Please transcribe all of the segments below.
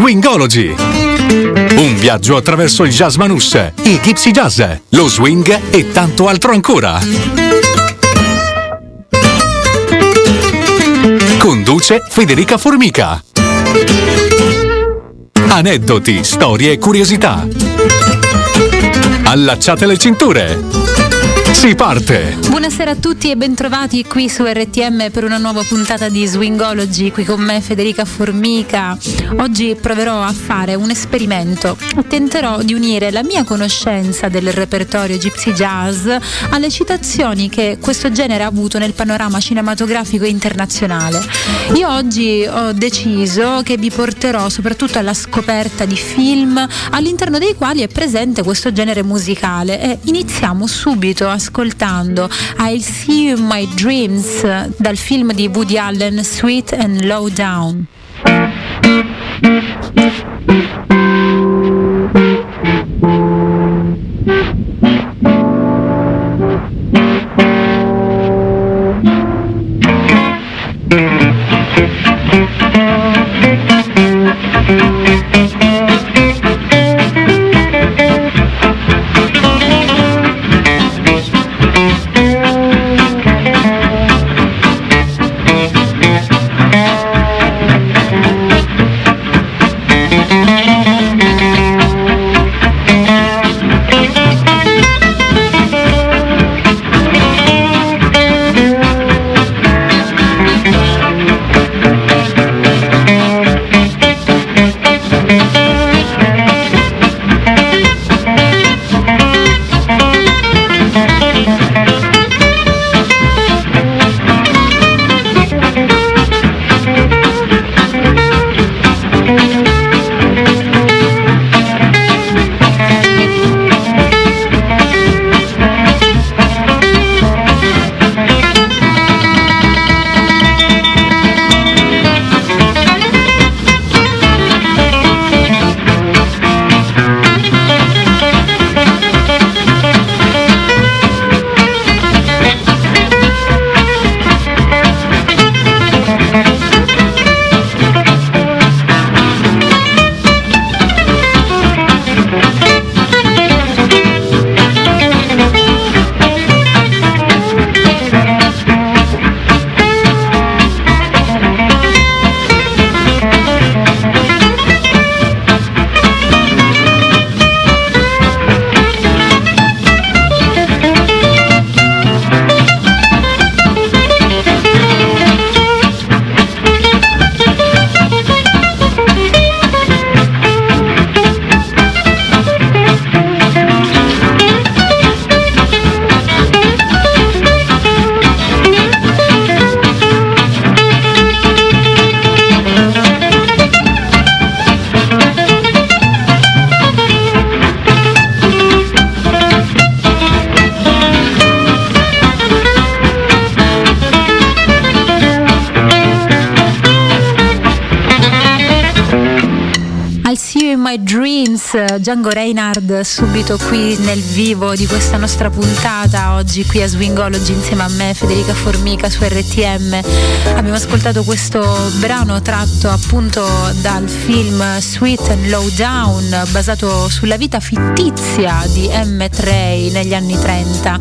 Swingology. Un viaggio attraverso il jazz manus, il gypsy jazz, lo swing e tanto altro ancora. Conduce Federica Formica. Aneddoti, storie e curiosità. Allacciate le cinture. Si parte! Buonasera a tutti e bentrovati qui su RTM per una nuova puntata di Swingology, qui con me Federica Formica. Oggi proverò a fare un esperimento. Tenterò di unire la mia conoscenza del repertorio Gypsy Jazz alle citazioni che questo genere ha avuto nel panorama cinematografico internazionale. Io oggi ho deciso che vi porterò soprattutto alla scoperta di film all'interno dei quali è presente questo genere musicale e iniziamo subito a ascoltando I'll See You in My Dreams dal film di Woody Allen Sweet and Low Down. Django subito qui nel vivo di questa nostra puntata oggi qui a Swingology insieme a me Federica Formica su RTM abbiamo ascoltato questo brano tratto appunto dal film Sweet and Low Down basato sulla vita fittizia di Emmett Ray negli anni 30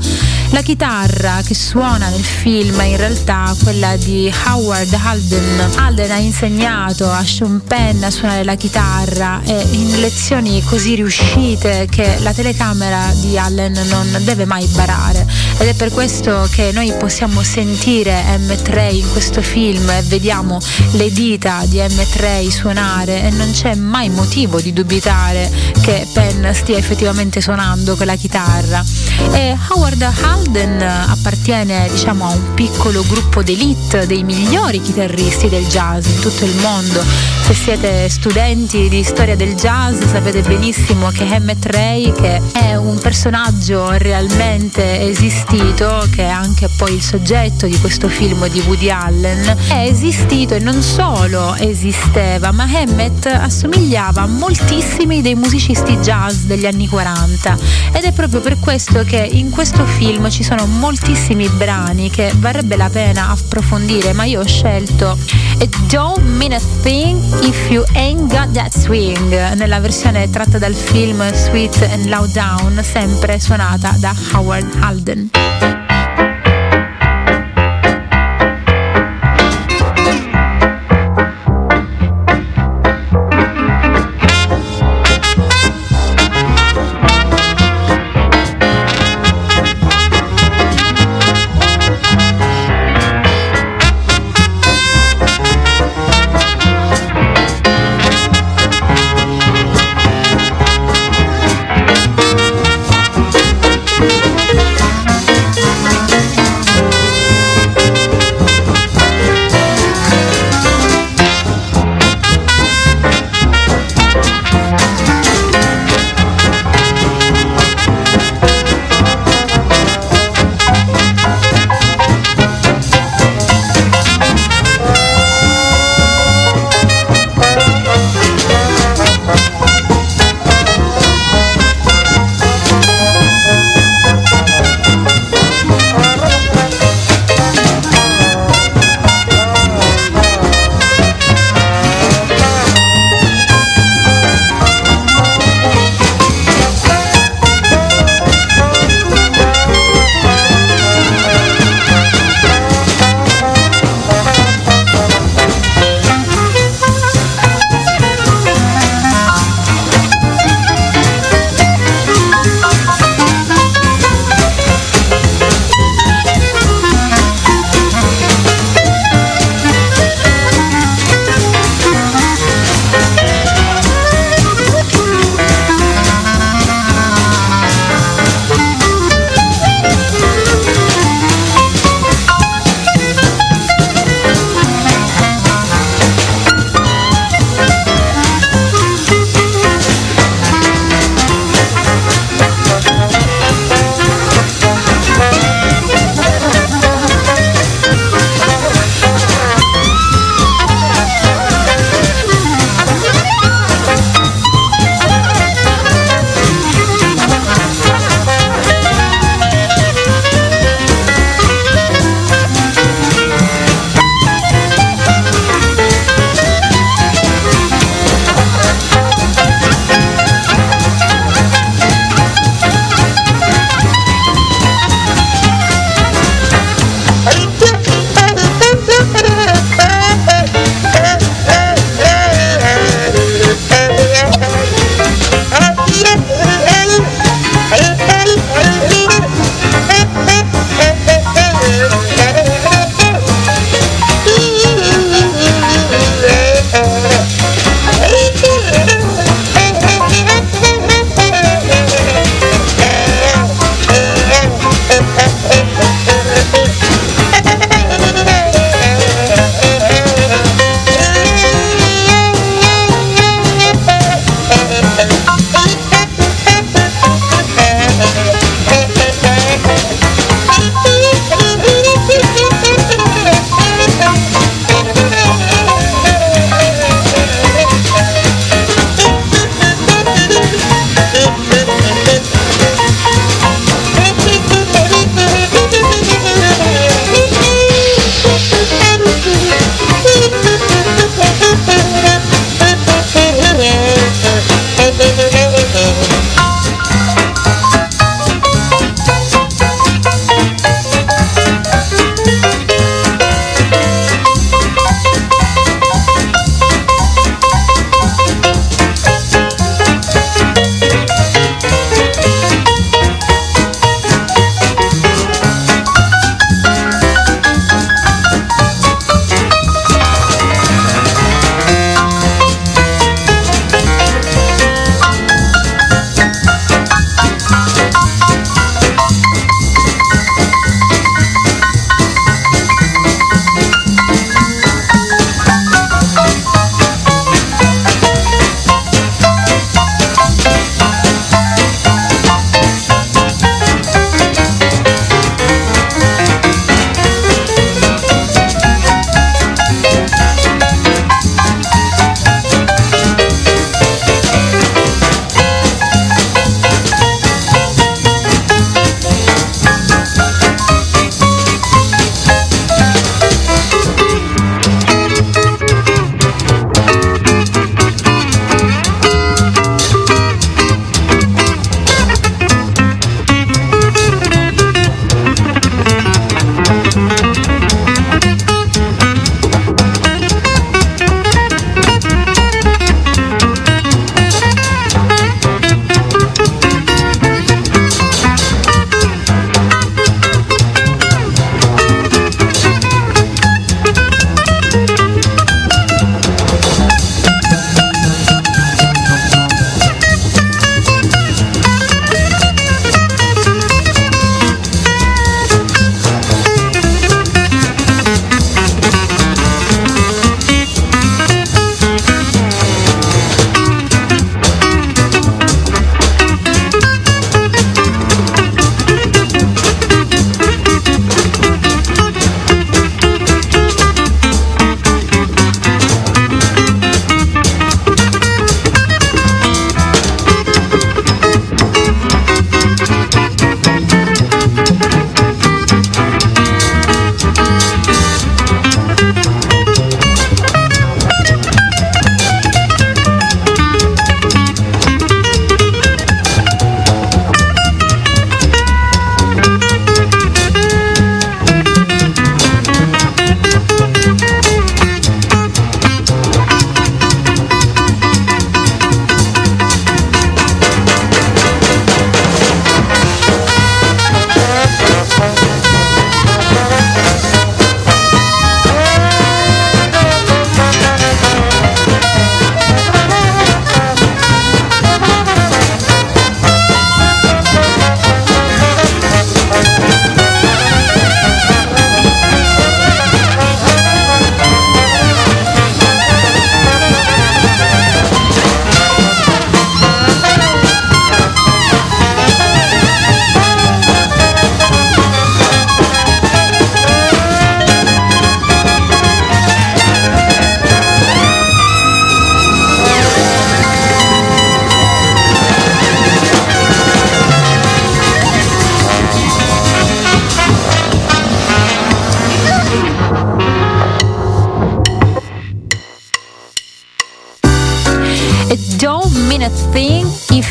la chitarra che suona nel film è in realtà quella di Howard Halden Halden ha insegnato a Sean Penn a suonare la chitarra e in lezioni così riuscite che la telecamera di Allen non deve mai barare ed è per questo che noi possiamo sentire M3 in questo film e vediamo le dita di M3 suonare e non c'è mai motivo di dubitare che Penn stia effettivamente suonando quella chitarra. E Howard Halden appartiene diciamo, a un piccolo gruppo d'elite dei migliori chitarristi del jazz in tutto il mondo. Se siete studenti di storia del jazz sapete benissimo che M3 lei che è un personaggio realmente esistito, che è anche poi il soggetto di questo film di Woody Allen, è esistito e non solo esisteva, ma Hammett assomigliava a moltissimi dei musicisti jazz degli anni 40 ed è proprio per questo che in questo film ci sono moltissimi brani che varrebbe la pena approfondire, ma io ho scelto Don't Mean a Thing If You Ain't Got That Swing nella versione tratta dal film Sweet and Loud Down, sempre suonata da Howard Halden.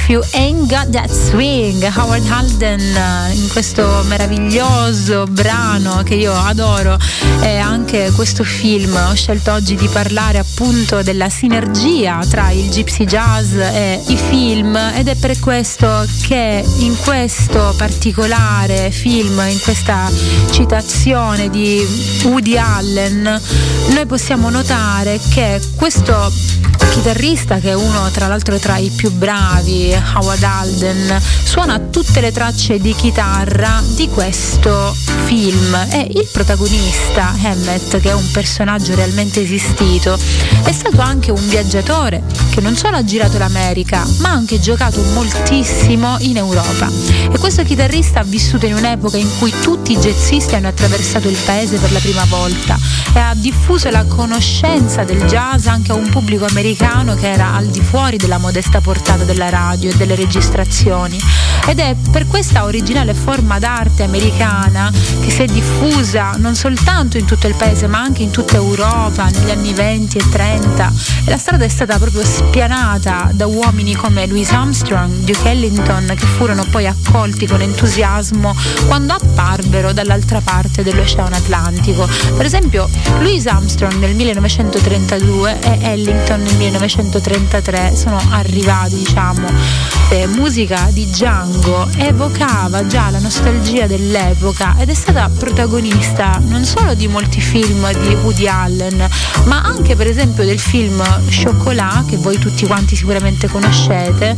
If You Ain't Got That Swing. Howard Halden eh, in questo meraviglioso brano che io adoro e anche questo film. Ho scelto oggi di parlare appunto della sinergia tra il gypsy jazz e i film ed è per questo che in questo particolare film in questa citazione di Woody Allen noi possiamo notare che questo chitarrista che è uno tra l'altro tra i più bravi, Howard Alden, suona tutte le tracce di chitarra di questo film. E il protagonista Hammett, che è un personaggio realmente esistito, è stato anche un viaggiatore che non solo ha girato l'America, ma ha anche giocato moltissimo in Europa. E questo chitarrista ha vissuto in un'epoca in cui tutti i jazzisti hanno attraversato il paese per la prima volta. E ha diffuso la conoscenza del jazz anche a un pubblico americano che era al di fuori della modesta portata della radio e delle registrazioni. Ed è per questa originale forma d'arte americana che si è diffusa non soltanto in tutto il paese ma anche in tutta Europa negli anni 20 e 30 e la strada è stata proprio spianata da uomini come Louis Armstrong, Duke Ellington che furono poi accolti con entusiasmo quando apparvero dall'altra parte dell'Oceano Atlantico. Per esempio Louis Armstrong nel 1932 e Ellington nel 1933 sono arrivati diciamo eh, musica di Django evocava già la nostalgia dell'epoca ed è stata protagonista non solo di molti film di Woody Allen ma anche per esempio del film Chocolat che voi tutti quanti sicuramente conoscete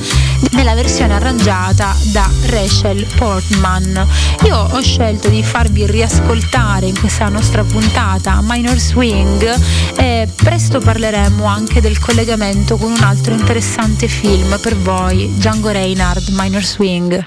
nella versione arrangiata da Rachel Portman. Io ho scelto di farvi riascoltare in questa nostra puntata Minor Swing e presto parleremo anche del collegamento con un altro interessante film per voi Django Reinhardt Minor Swing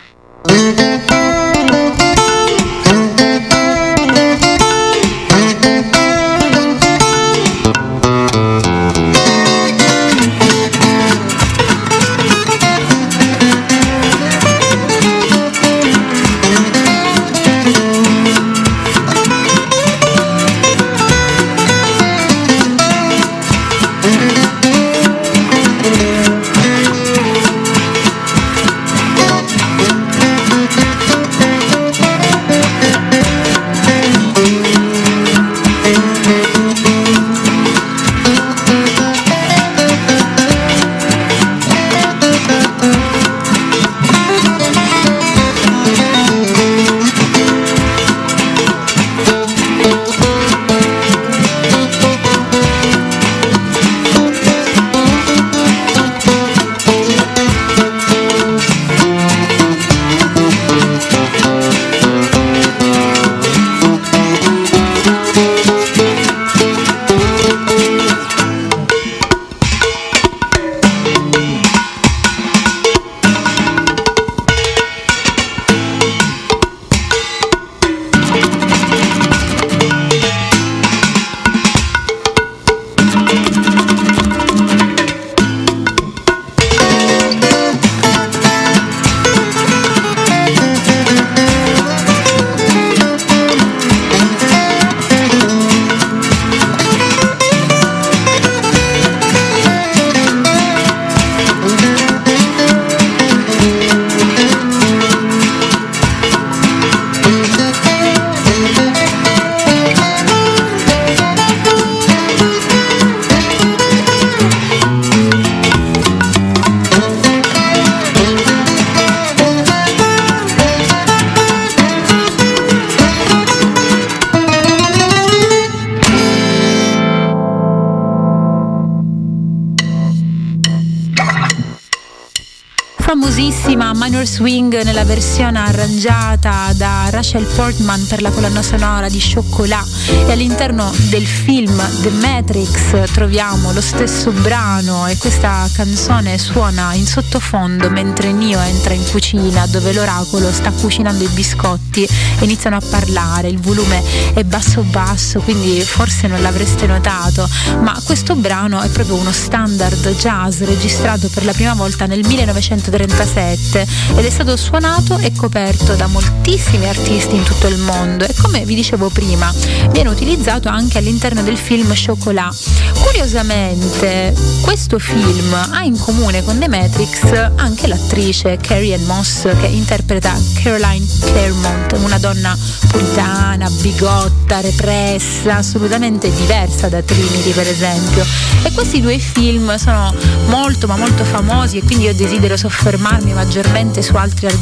nella versione arrangiata da Rachel Portman per la colonna sonora di Chocolat. E all'interno del film The Matrix troviamo lo stesso brano e questa canzone suona in sottofondo mentre Neo entra in cucina dove l'oracolo sta cucinando i biscotti e iniziano a parlare, il volume è basso basso quindi forse non l'avreste notato. Ma questo brano è proprio uno standard jazz registrato per la prima volta nel 1933 1937 ed è stato suonato e coperto da moltissimi artisti in tutto il mondo e come vi dicevo prima viene utilizzato anche all'interno del film Chocolat. Curiosamente questo film ha in comune con The Matrix anche l'attrice Carrie Ann Moss che interpreta Caroline Claremont, una donna puritana, bigotta, repressa, assolutamente diversa da Trinity per esempio. E questi due film sono molto ma molto famosi e quindi io desidero soffermarmi maggiormente su altri argomenti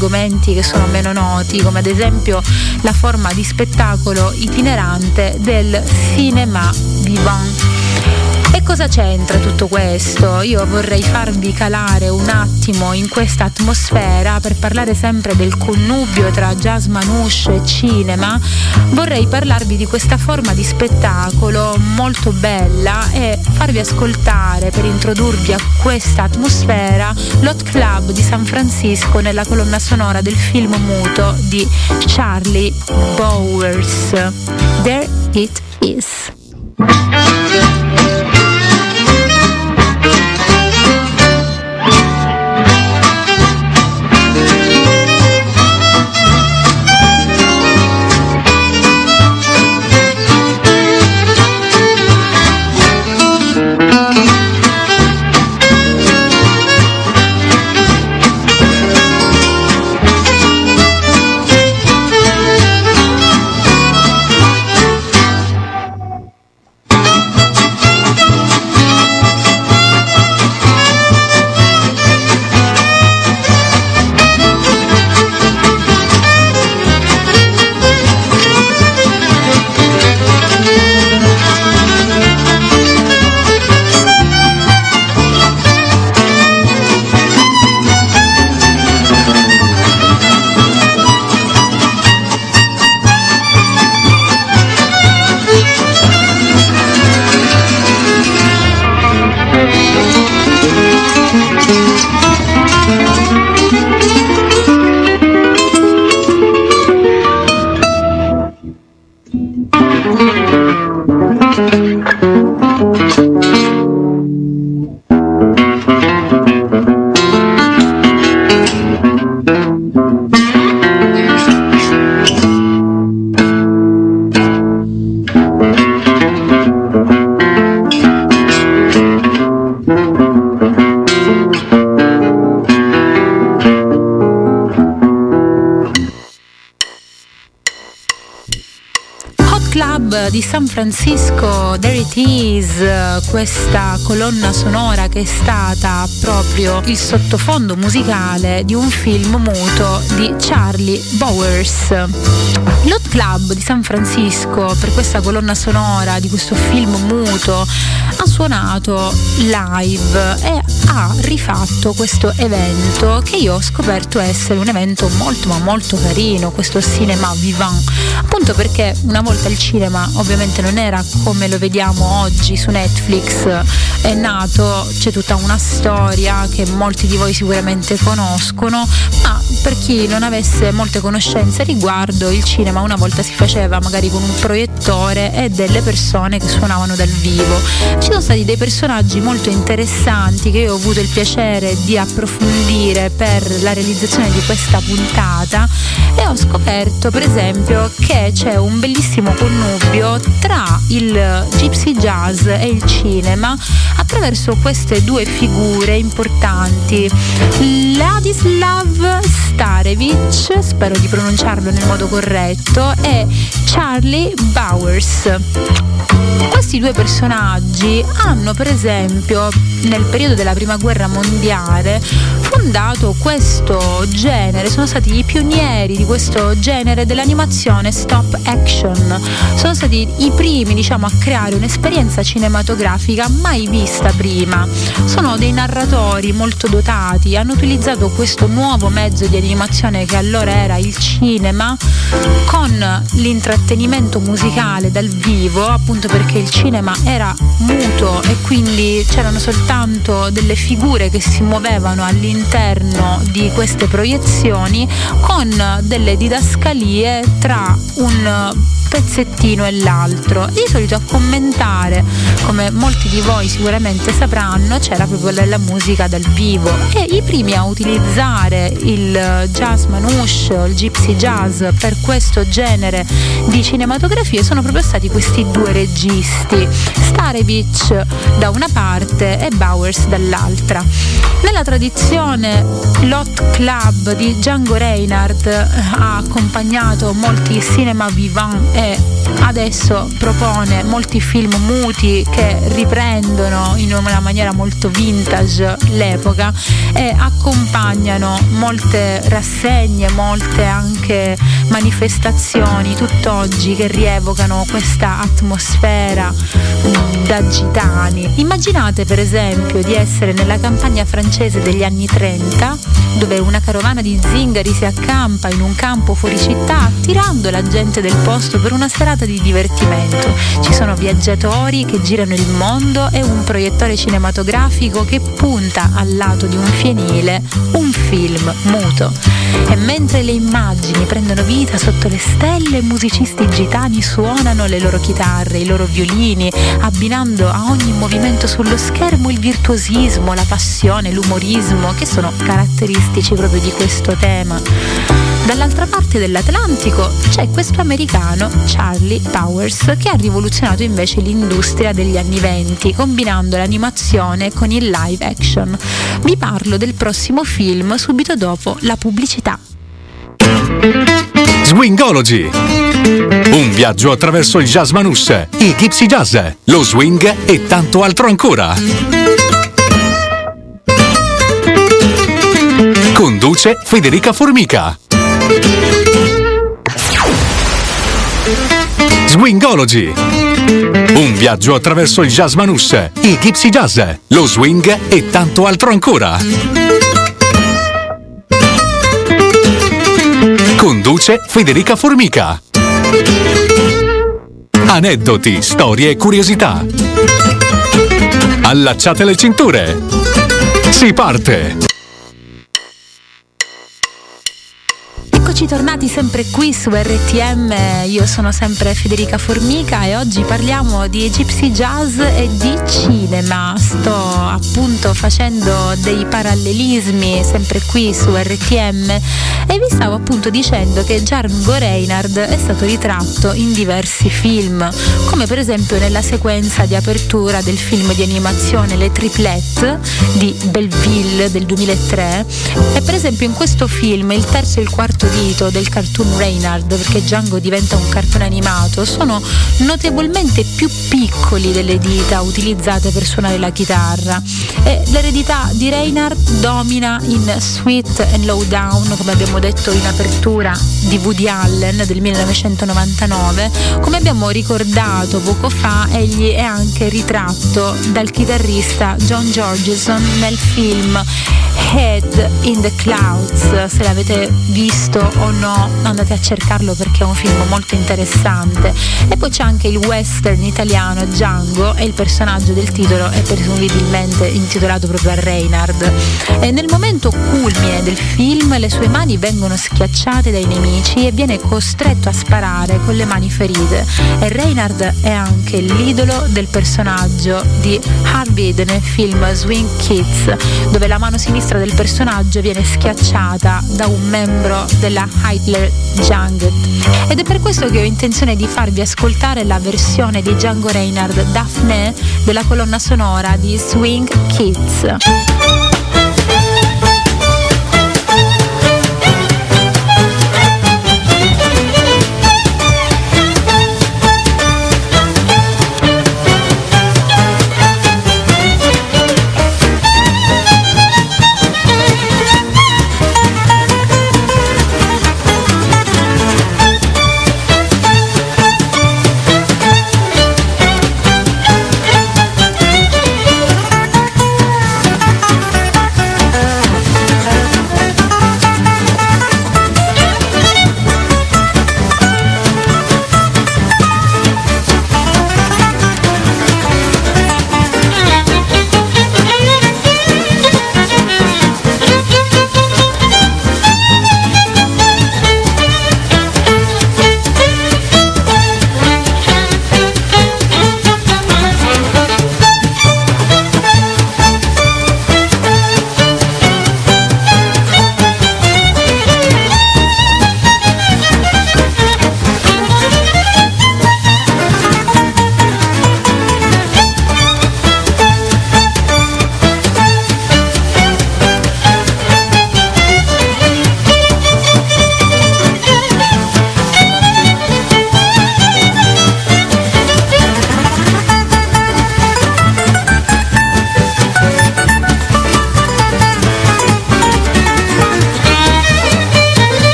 che sono meno noti, come ad esempio la forma di spettacolo itinerante del cinema vivant cosa c'entra tutto questo? Io vorrei farvi calare un attimo in questa atmosfera per parlare sempre del connubio tra jazz manouche e cinema. Vorrei parlarvi di questa forma di spettacolo molto bella e farvi ascoltare per introdurvi a questa atmosfera l'Hot Club di San Francisco nella colonna sonora del film muto di Charlie Bowers. There it is. San Francisco, There It Is, questa colonna sonora che è stata proprio il sottofondo musicale di un film muto di Charlie Bowers. L'Hot Club di San Francisco per questa colonna sonora di questo film muto suonato live e ha rifatto questo evento che io ho scoperto essere un evento molto ma molto carino, questo cinema vivant, appunto perché una volta il cinema ovviamente non era come lo vediamo oggi su Netflix, è nato, c'è tutta una storia che molti di voi sicuramente conoscono, per chi non avesse molte conoscenze riguardo il cinema una volta si faceva magari con un proiettore e delle persone che suonavano dal vivo. Ci sono stati dei personaggi molto interessanti che io ho avuto il piacere di approfondire per la realizzazione di questa puntata e ho scoperto per esempio che c'è un bellissimo connubio tra il gypsy jazz e il cinema attraverso queste due figure importanti. Ladislav Starevich, spero di pronunciarlo nel modo corretto, e Charlie Bowers. Questi due personaggi hanno per esempio nel periodo della prima guerra mondiale fondato questo genere, sono stati i pionieri di questo genere dell'animazione stop action, sono stati i primi diciamo a creare un'esperienza cinematografica mai vista prima, sono dei narratori molto dotati, hanno utilizzato questo nuovo mezzo di animazione che allora era il cinema con l'intrattenimento musicale dal vivo appunto perché il cinema era muto e quindi c'erano soltanto delle figure che si muovevano all'interno di queste proiezioni con delle didascalie tra un pezzettino e l'altro. Di solito a commentare, come molti di voi sicuramente sapranno, c'era proprio la musica dal vivo e i primi a utilizzare il jazz manouche il gypsy jazz per questo genere di cinematografie sono proprio stati questi due registi, Starevich da una parte e Bowers dall'altra. Nella tradizione l'Hot Club di Django Reinhardt ha accompagnato molti cinema vivant e adesso propone molti film muti che riprendono in una maniera molto vintage l'epoca e accompagnano molte rassegne, molte anche manifestazioni tutt'oggi che rievocano questa atmosfera mm, da gitani. Immaginate per esempio di essere nella campagna francese degli anni 30 dove una carovana di zingari si accampa in un campo fuori città attirando la gente del posto per una serata di divertimento. Ci sono viaggiatori che girano il mondo e un proiettore cinematografico che punta al lato di un fienile un film muto. E mentre le immagini prendono vita sotto le stelle, musicisti gitani suonano le loro chitarre, i loro violini, abbinando a ogni movimento sullo schermo il virtuosismo, la passione, l'umorismo che sono caratteristici proprio di questo tema. Dall'altra parte dell'Atlantico c'è questo americano, Charlie Powers, che ha rivoluzionato invece l'industria degli anni venti, combinando l'animazione con il live action. Vi parlo del prossimo film subito dopo la pubblicità. Swingology. Un viaggio attraverso il jazz manus, il gypsy jazz, lo swing e tanto altro ancora. Conduce Federica Formica. Swingology. Un viaggio attraverso il jazz manus, il gypsy jazz, lo swing e tanto altro ancora. Conduce Federica Formica. Aneddoti, storie e curiosità. Allacciate le cinture. Si parte! Eccoci tornati sempre qui su RTM, io sono sempre Federica Formica e oggi parliamo di Gypsy Jazz e di cinema. Sto appunto facendo dei parallelismi sempre qui su RTM e vi stavo appunto dicendo che Django Reinhardt è stato ritratto in diversi film, come per esempio nella sequenza di apertura del film di animazione Le Triplette di Belleville del 2003 e per esempio in questo film il terzo e il quarto di dito del cartoon Reynard, perché Django diventa un cartone animato, sono notevolmente più piccoli delle dita utilizzate per suonare la chitarra. E l'eredità di Reynard domina in Sweet and Low Down, come abbiamo detto in apertura di Woody Allen del 1999. Come abbiamo ricordato poco fa, egli è anche ritratto dal chitarrista John Georgeson nel film Head in the Clouds. Se l'avete visto o no andate a cercarlo perché è un film molto interessante. E poi c'è anche il western italiano Django e il personaggio del titolo è presumibilmente intitolato proprio a Reinhard e nel momento culmine del film le sue mani vengono schiacciate dai nemici e viene costretto a sparare con le mani ferite. E Reinhard è anche l'idolo del personaggio di Harvey nel film Swing Kids dove la mano sinistra del personaggio viene schiacciata da un membro della Hitler Jungle. Ed è per questo che ho intenzione di farvi ascoltare la versione di Django Reinhardt Daphne della colonna sonora di Swing Kids.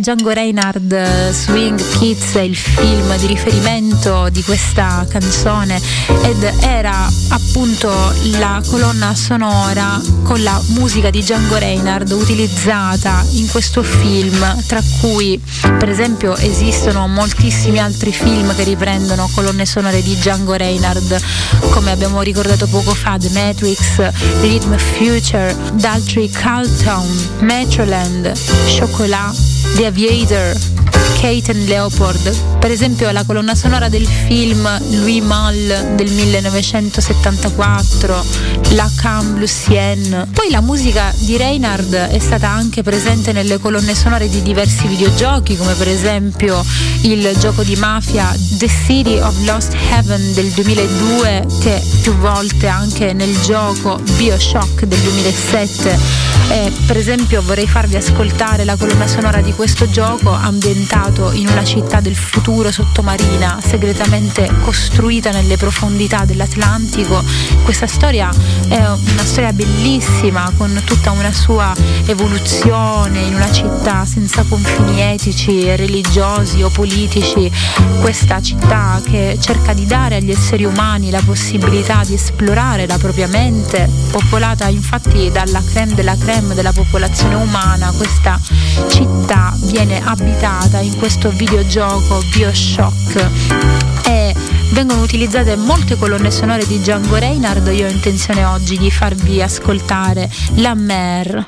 Django Reinhardt Swing Kids è il film di riferimento di questa canzone ed era appunto la colonna sonora con la musica di Django Reinhardt utilizzata in questo film tra cui per esempio esistono moltissimi altri film che riprendono colonne sonore di Django Reinhardt come abbiamo ricordato poco fa The Matrix, Rhythm Future, Daltrey Carlton, Metroland, Chocolat, The Aviator, Kate and Leopold, per esempio la colonna sonora del film Louis Malle del 1974, La Cam Lucienne. Poi la musica di Reinhard è stata anche presente nelle colonne sonore di diversi videogiochi, come per esempio il gioco di mafia The City of Lost Heaven del 2002, che più volte anche nel gioco Bioshock del 2007. E per esempio vorrei farvi ascoltare la colonna sonora di questo gioco ambientato ambientato in una città del futuro sottomarina, segretamente costruita nelle profondità dell'Atlantico. Questa storia è una storia bellissima, con tutta una sua evoluzione in una città senza confini etici, religiosi o politici. Questa città che cerca di dare agli esseri umani la possibilità di esplorare la propria mente, popolata infatti dalla creme della creme della popolazione umana. Questa città viene abitata in questo videogioco Bioshock. E vengono utilizzate molte colonne sonore di Django Reinhardt. Io ho intenzione oggi di farvi ascoltare La Mer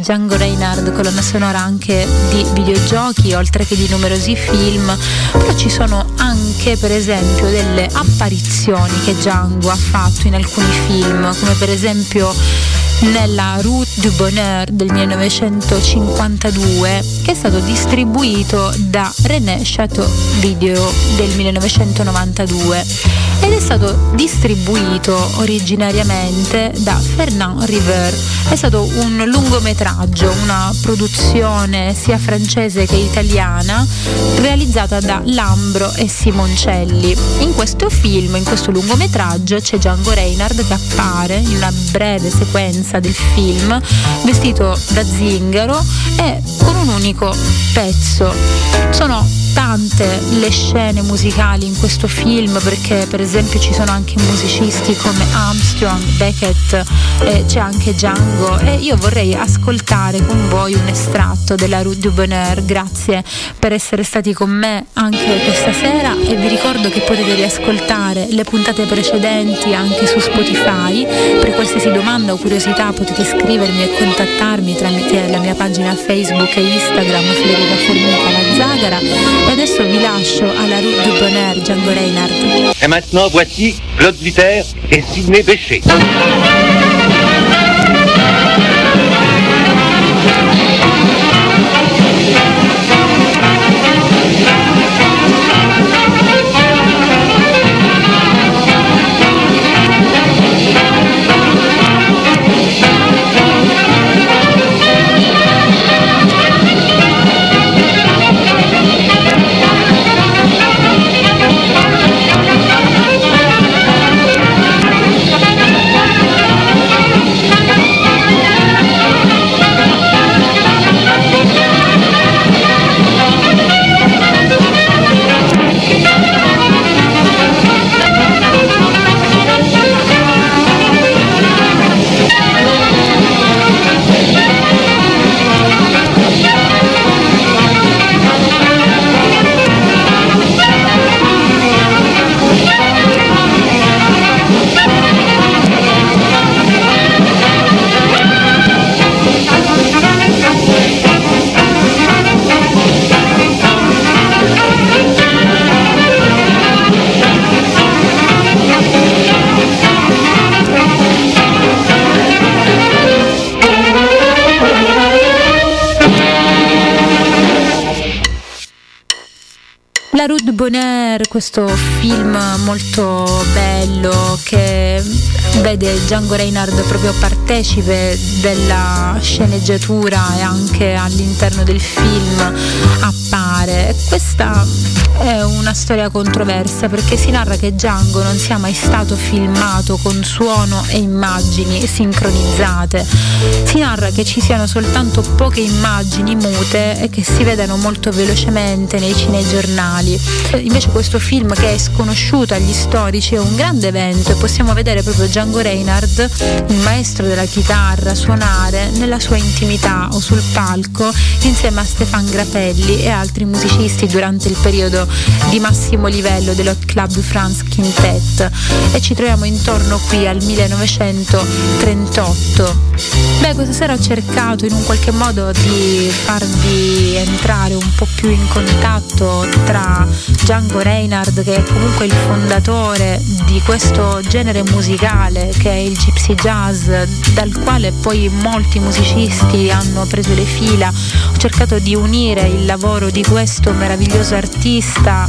Django Reinhardt, colonna sonora anche di videogiochi, oltre che di numerosi film, però ci sono anche per esempio delle apparizioni che Django ha fatto in alcuni film, come per esempio nella Route du Bonheur del 1952 che è stato distribuito da René Chateau Video del 1992 ed è stato distribuito originariamente da Fernand River. È stato un lungometraggio, una produzione sia francese che italiana realizzata da Lambro e Simoncelli. In questo film, in questo lungometraggio c'è Django Reinhardt che appare in una breve sequenza del film vestito da zingaro e con un unico pezzo. Sono tante le scene musicali in questo film perché per esempio ci sono anche musicisti come Armstrong, Beckett, eh, c'è anche Django e io vorrei ascoltare con voi un estratto della Rue du Bonheur. Grazie per essere stati con me anche questa sera e vi ricordo che potete riascoltare le puntate precedenti anche su Spotify. Per qualsiasi domanda o curiosità potete scrivermi e contattarmi tramite la mia pagina Facebook e Instagram Federica Formica La Zagara e adesso vi lascio alla Rue du Bonheur Django Reinhardt. Voici Claude Luther et Sidney Bechet. La Bonheur, questo film molto bello che vede Django Reinhardt proprio partecipe della sceneggiatura e anche all'interno del film appare. Questa è una storia controversa perché si narra che Django non sia mai stato filmato con suono e immagini sincronizzate. Si narra che ci siano soltanto poche immagini mute e che si vedano molto velocemente nei cinegiornali. Invece questo film che è sconosciuto agli storici è un grande evento e possiamo vedere proprio Django Reinhardt, il maestro della chitarra, suonare nella sua intimità o sul palco insieme a Stefan Grappelli e altri musicisti durante il periodo di massimo livello dell'Hot Club France Quintet e ci troviamo intorno qui al 1938. Beh, questa sera ho cercato in un qualche modo di farvi entrare un po' più in contatto tra Django Reinhardt, che è comunque il fondatore di questo genere musicale che è il gypsy jazz, dal quale poi molti musicisti hanno preso le fila. Ho cercato di unire il lavoro di questo meraviglioso artista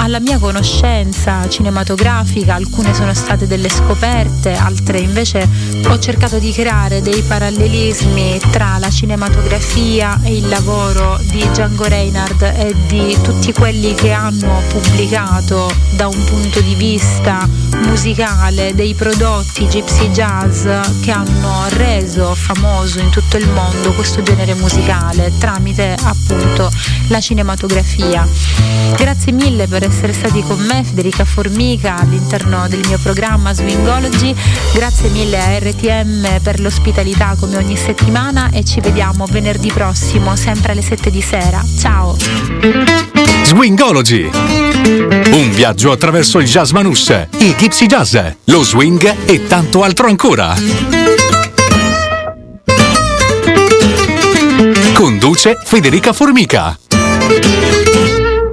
alla mia conoscenza cinematografica, alcune sono state delle scoperte, altre invece ho cercato di creare dei parallelismi tra la cinematografia e il lavoro di Django Reinhardt e di tutti quelli che hanno pubblicato da un punto di vista musicale dei prodotti gypsy jazz che hanno reso famoso in tutto il mondo questo genere musicale tramite appunto la cinematografia. Grazie mille per essere essere stati con me, Federica Formica, all'interno del mio programma Swingology. Grazie mille a RTM per l'ospitalità come ogni settimana e ci vediamo venerdì prossimo, sempre alle 7 di sera. Ciao! Swingology! Un viaggio attraverso il jazz manouche, il gypsy jazz, lo swing e tanto altro ancora. Conduce Federica Formica.